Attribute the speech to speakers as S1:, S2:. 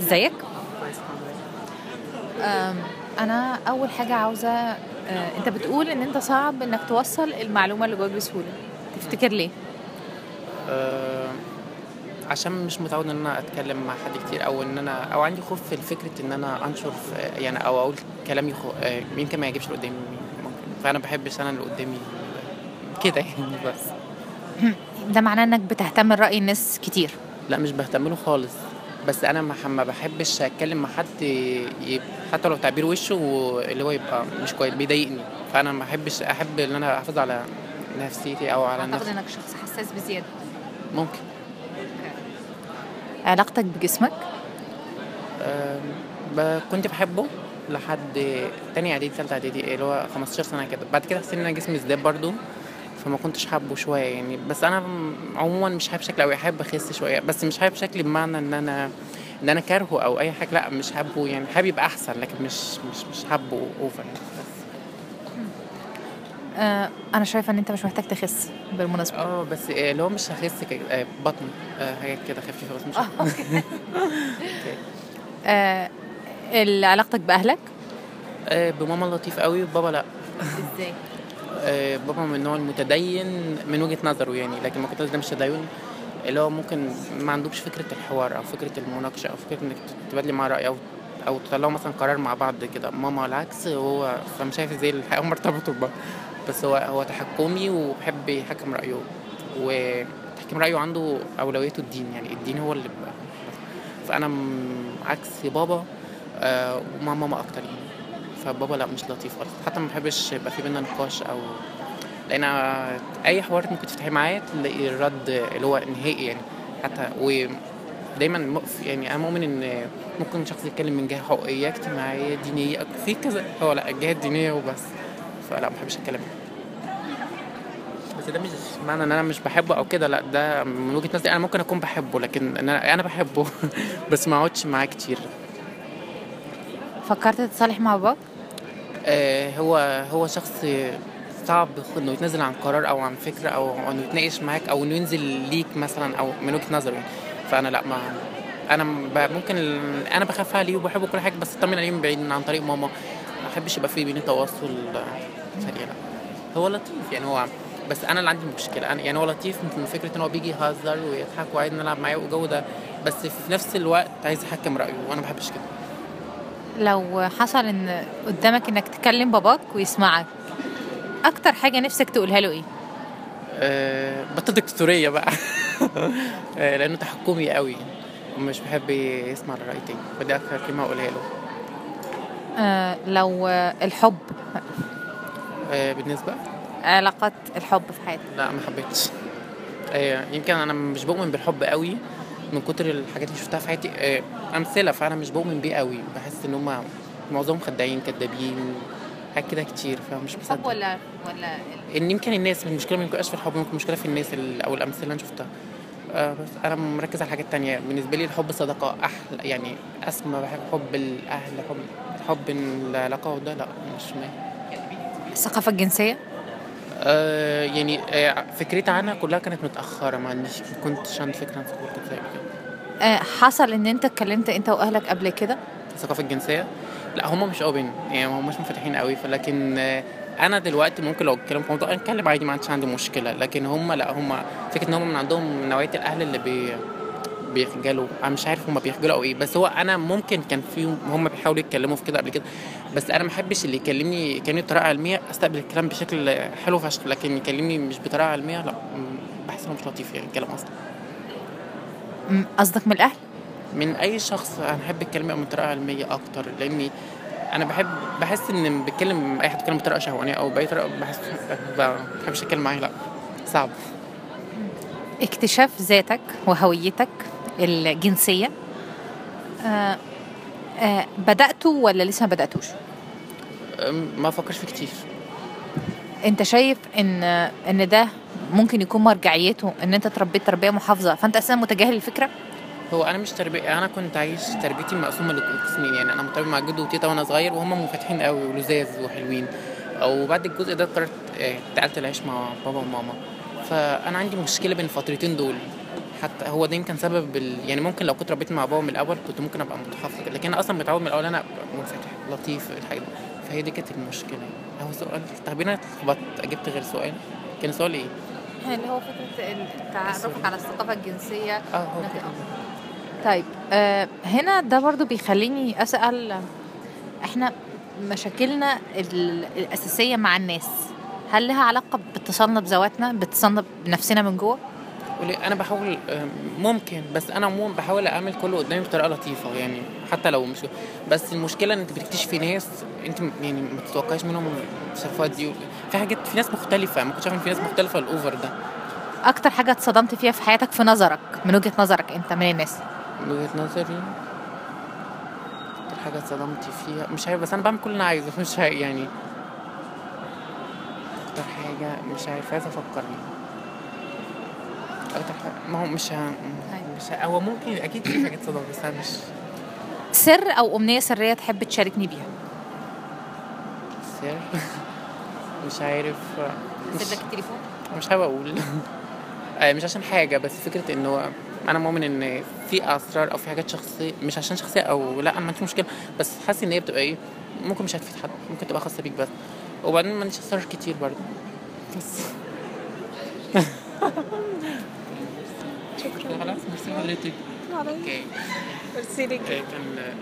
S1: ازيك
S2: كويس الحمد لله
S1: أم، أنا أول حاجة عاوزة أه، أنت بتقول إن أنت صعب إنك توصل المعلومة اللي جواك بسهولة. تفتكر ليه؟
S2: آه، عشان مش متعود إن أنا أتكلم مع حد كتير أو إن أنا أو عندي خوف في فكره إن أنا أنشر في يعني أو أقول كلام يخو آه، يمكن ما يعجبش اللي قدامي؟ ممكن. فأنا ما بحبش أنا اللي قدامي كده يعني بس.
S1: ده معناه إنك بتهتم لراي الناس كتير.
S2: لا مش بهتم له خالص. بس أنا ما ما بحبش أتكلم مع حد ي- حتى لو تعبير وشه اللي هو يبقى مش كويس بيضايقني. فأنا ما بحبش أحب إن أنا أحافظ على نفسيتي أو على
S1: أعتقد
S2: نفسي.
S1: إنك شخص حساس بزيادة.
S2: ممكن.
S1: علاقتك بجسمك؟
S2: ب- كنت بحبه لحد تاني إعدادي تالتة إعدادي اللي هو 15 سنة كده. بعد كده حسيت إن أنا جسمي ازداد برضو. فما كنتش حابه شوية يعني. بس أنا عموما مش حابب شكلي أوي حابب أخس شوية. بس مش حابب شكلي بمعنى إن أنا إن أنا كارهه أو أي حاجة. لا مش حابه يعني. حابب يبقى أحسن لكن مش مش مش حابه أوفر يعني. بس.
S1: أه، أنا شايفة إن أنت مش محتاج تخس بالمناسبة.
S2: آه بس آه، اللي هو مش هخس كده آه، بطن. آه، حاجات كده خفيفة بس مش
S1: آه، أوكي. ال- علاقتك بأهلك؟
S2: آه، بماما لطيف قوي وبابا لا.
S1: إزاي؟
S2: آه، بابا من النوع المتدين من وجهة نظره يعني لكن ما كنت ده مش تدين اللي هو ممكن ما عندوش فكرة الحوار أو فكرة المناقشة أو فكرة إنك تبادلي معاه رأي أو أو تطلعوا مثلا قرار مع بعض كده. ماما العكس هو فمش شايف إزاي الحقيقة هم ارتبطوا ببعض بس هو هو تحكمي وبحب يحكم رأيه وتحكيم رأيه عنده أولويته الدين يعني الدين هو اللي بقى فأنا م- عكس بابا آه، ومع ماما أكتر يعني. فبابا لا مش لطيف خالص. حتى ما بحبش يبقى في بينا نقاش أو لأن أي حوار ممكن تفتحي معاه تلاقي الرد اللي هو نهائي يعني. حتى ودايما مقف يعني أنا مؤمن إن ممكن شخص يتكلم من جهة حقوقية اجتماعية دينية في كذا هو لا الجهه الدينيه وبس. فلا ما بحبش أتكلم. بس ده مش معنى إن أنا مش بحبه أو كده لا ده من وجهة نظري أنا ممكن أكون بحبه لكن أنا أنا بحبه. بس ما أقعدش معاه كتير.
S1: فكرت تتصالح مع باباك؟
S2: هو هو شخص صعب إنه يتنازل عن قرار أو عن فكرة أو إنه يتناقش معاك أو إنه ينزل ليك مثلا أو من وجهة نظره. فأنا لأ ما أنا ممكن أنا بخاف عليه وبحبه كل حاجة بس اطمن عليه من بعيد عن طريق ماما. ما أحبش يبقى في بيني تواصل آه، سريع لأ. هو لطيف يعني هو بس أنا اللي عندي مشكلة. أنا يعني هو لطيف من فكرة إن هو بيجي يهزر ويضحك وعايز نلعب معاه والجو ده بس في نفس الوقت عايز يحكم رأيه وأنا ما بحبش كده.
S1: لو حصل إن قدامك إنك تكلم باباك ويسمعك أكتر حاجة نفسك تقولها له إيه؟
S2: آه، بطل دكتورية بقى. آه، لأنه تحكمي قوي. ومش بحب يسمع الرأي تاني. فدي أكتر كلمة أقولها له.
S1: أه لو الحب.
S2: آه، بالنسبة؟
S1: علاقات الحب في حياتك.
S2: لا ما حبيتش. آه، يمكن أنا مش بؤمن بالحب قوي. من كتر الحاجات اللي شفتها في حياتي آه، أمثلة فأنا مش بؤمن بيه قوي. بحس إن هما معظمهم خداعين كدابين حاجات كده كتير فمش
S1: حب
S2: بصدق
S1: ولا ولا
S2: إن يمكن الناس المشكلة ما يبقاش في الحب ممكن المشكلة في الناس ال- أو الأمثلة اللي أنا شفتها. آه بس أنا مركز على حاجات تانية. بالنسبة لي الحب صداقه أحلى يعني أسمى بحب حب الأهل حب حب العلاقة وده لأ مش ما.
S1: الثقافه الجنسيه
S2: آه يعني آه فكرتي عنها كلها كانت متأخرة. ما عنديش ما كنتش عندي فكرة عن ثقافة الجنسيه قبل كده.
S1: أه حصل إن أنت اتكلمت أنت وأهلك قبل كده؟
S2: الثقافه الجنسية؟ لا هم مش اوبن يعني هم مش منفتحين قوي. فلكن آه، أنا دلوقتي ممكن لو اتكلم في موضوع أتكلم عادي ما عنديش عندي مشكلة. لكن هم لا هم فكرة إن هم من عندهم نوعية الأهل اللي بي بيخجلوا. أنا مش عارف هم بيخجلوا أو إيه بس هو أنا ممكن كان في هم بيحاولوا يتكلموا في كده قبل كده بس أنا ما أحبش اللي يكلمني يكلمني بطريقة علمية أستقبل الكلام بشكل حلو فشخ لكن يكلمني مش بطريقة علمية لا بحس انه مش لطيف يعني الكلام
S1: أصلا. قصدك من الأهل؟
S2: من أي شخص أنا بحب الكلام يبقى بطريقه علمية أكتر لأني أنا بحب بحس إن بتكلم أي حد بيتكلم بطريقة شهوانية أو بأي طريقة بحس ما بحبش أتكلم معاه لا صعب.
S1: اكتشاف ذاتك وهويتك الجنسية. أه أه بدأتوا ولا لسه ما بدأتوش؟
S2: ما افكرش فيه كتير.
S1: انت شايف ان ان ده ممكن يكون مرجعيته ان انت اتربيت تربية محافظة فانت أساسا متجاهل الفكرة؟
S2: هو أنا مش تربية أنا كنت عايش تربيتي مقسومة لقسمين يعني أنا مرتبط مع جد وتيتا وأنا صغير وهم منفتحين قوي ولزاز وحلوين. وبعد الجزء ده قررت آه، تعالت العيش مع بابا وماما. فأنا عندي مشكلة بين الفترتين دول. حتى هو ده يمكن سبب ال... يعني ممكن لو كنت ربيت مع بابا من الأول كنت ممكن أبقى متخفض. لكن أنا أصلا متعود من الأول أنا أبقى منفتح لطيف الحاجة دي. فهي دي كانت المشكلة. يعني هو سؤال طب أنا اتلخبطت جبت غير سؤال؟ كان سؤال إيه؟
S1: اللي هو فكرة تعرفك على الثقافة الجنسية.
S2: آه هو.
S1: طيب آه هنا ده برضو بيخليني أسأل إحنا مشاكلنا ال- الأساسية مع الناس. هل لها علاقة باتصالنا بذواتنا باتصالنا بنفسنا من جوه؟
S2: أنا بحاول آه، ممكن بس أنا عموما بحاول أعمل كله قدامي بطريقة لطيفة يعني حتى لو مش بس المشكلة ان انت بتكتشفي ناس أنت يعني ما تتوقعيش منهم التصرفات دي في حاجات في ناس مختلفة ما كنتش عارف في ناس مختلفة الأوفر ده.
S1: أكتر حاجة اتصدمت فيها في حياتك في نظرك من وجهة نظرك أنت من الناس؟
S2: من وجهة نظري؟ أكتر حاجة اتصدمت فيها مش عارف بس أنا بعمل كل اللي أنا عايزه مش يعني حاجة مش عارف عايز أفكر يعني. أكتر حاجة ما هو مش ه... مش ه... هو ممكن أكيد في حاجات اتصدمت بس أنا مش
S1: سر أو أمنية سرية تحب تشاركني بيها؟
S2: سر؟ مش عارف. مش,
S1: لك التليفون؟
S2: مش حابب أقول. آه، مش عشان حاجة بس فكرة انه أنا مؤمن إن في أسرار أو في حاجات شخصيه مش عشان شخصية أو لأ أنا ما عنديش مشكلة. بس حاسس إن هي بتبقى إيه ممكن مش هتفيد حد ممكن تبقى خاصة بيك بس. وبعدين ما عنديش أسرار كتير برضه. بس شكرا خلاص ميرسي حضرتك
S3: okay
S2: merci كان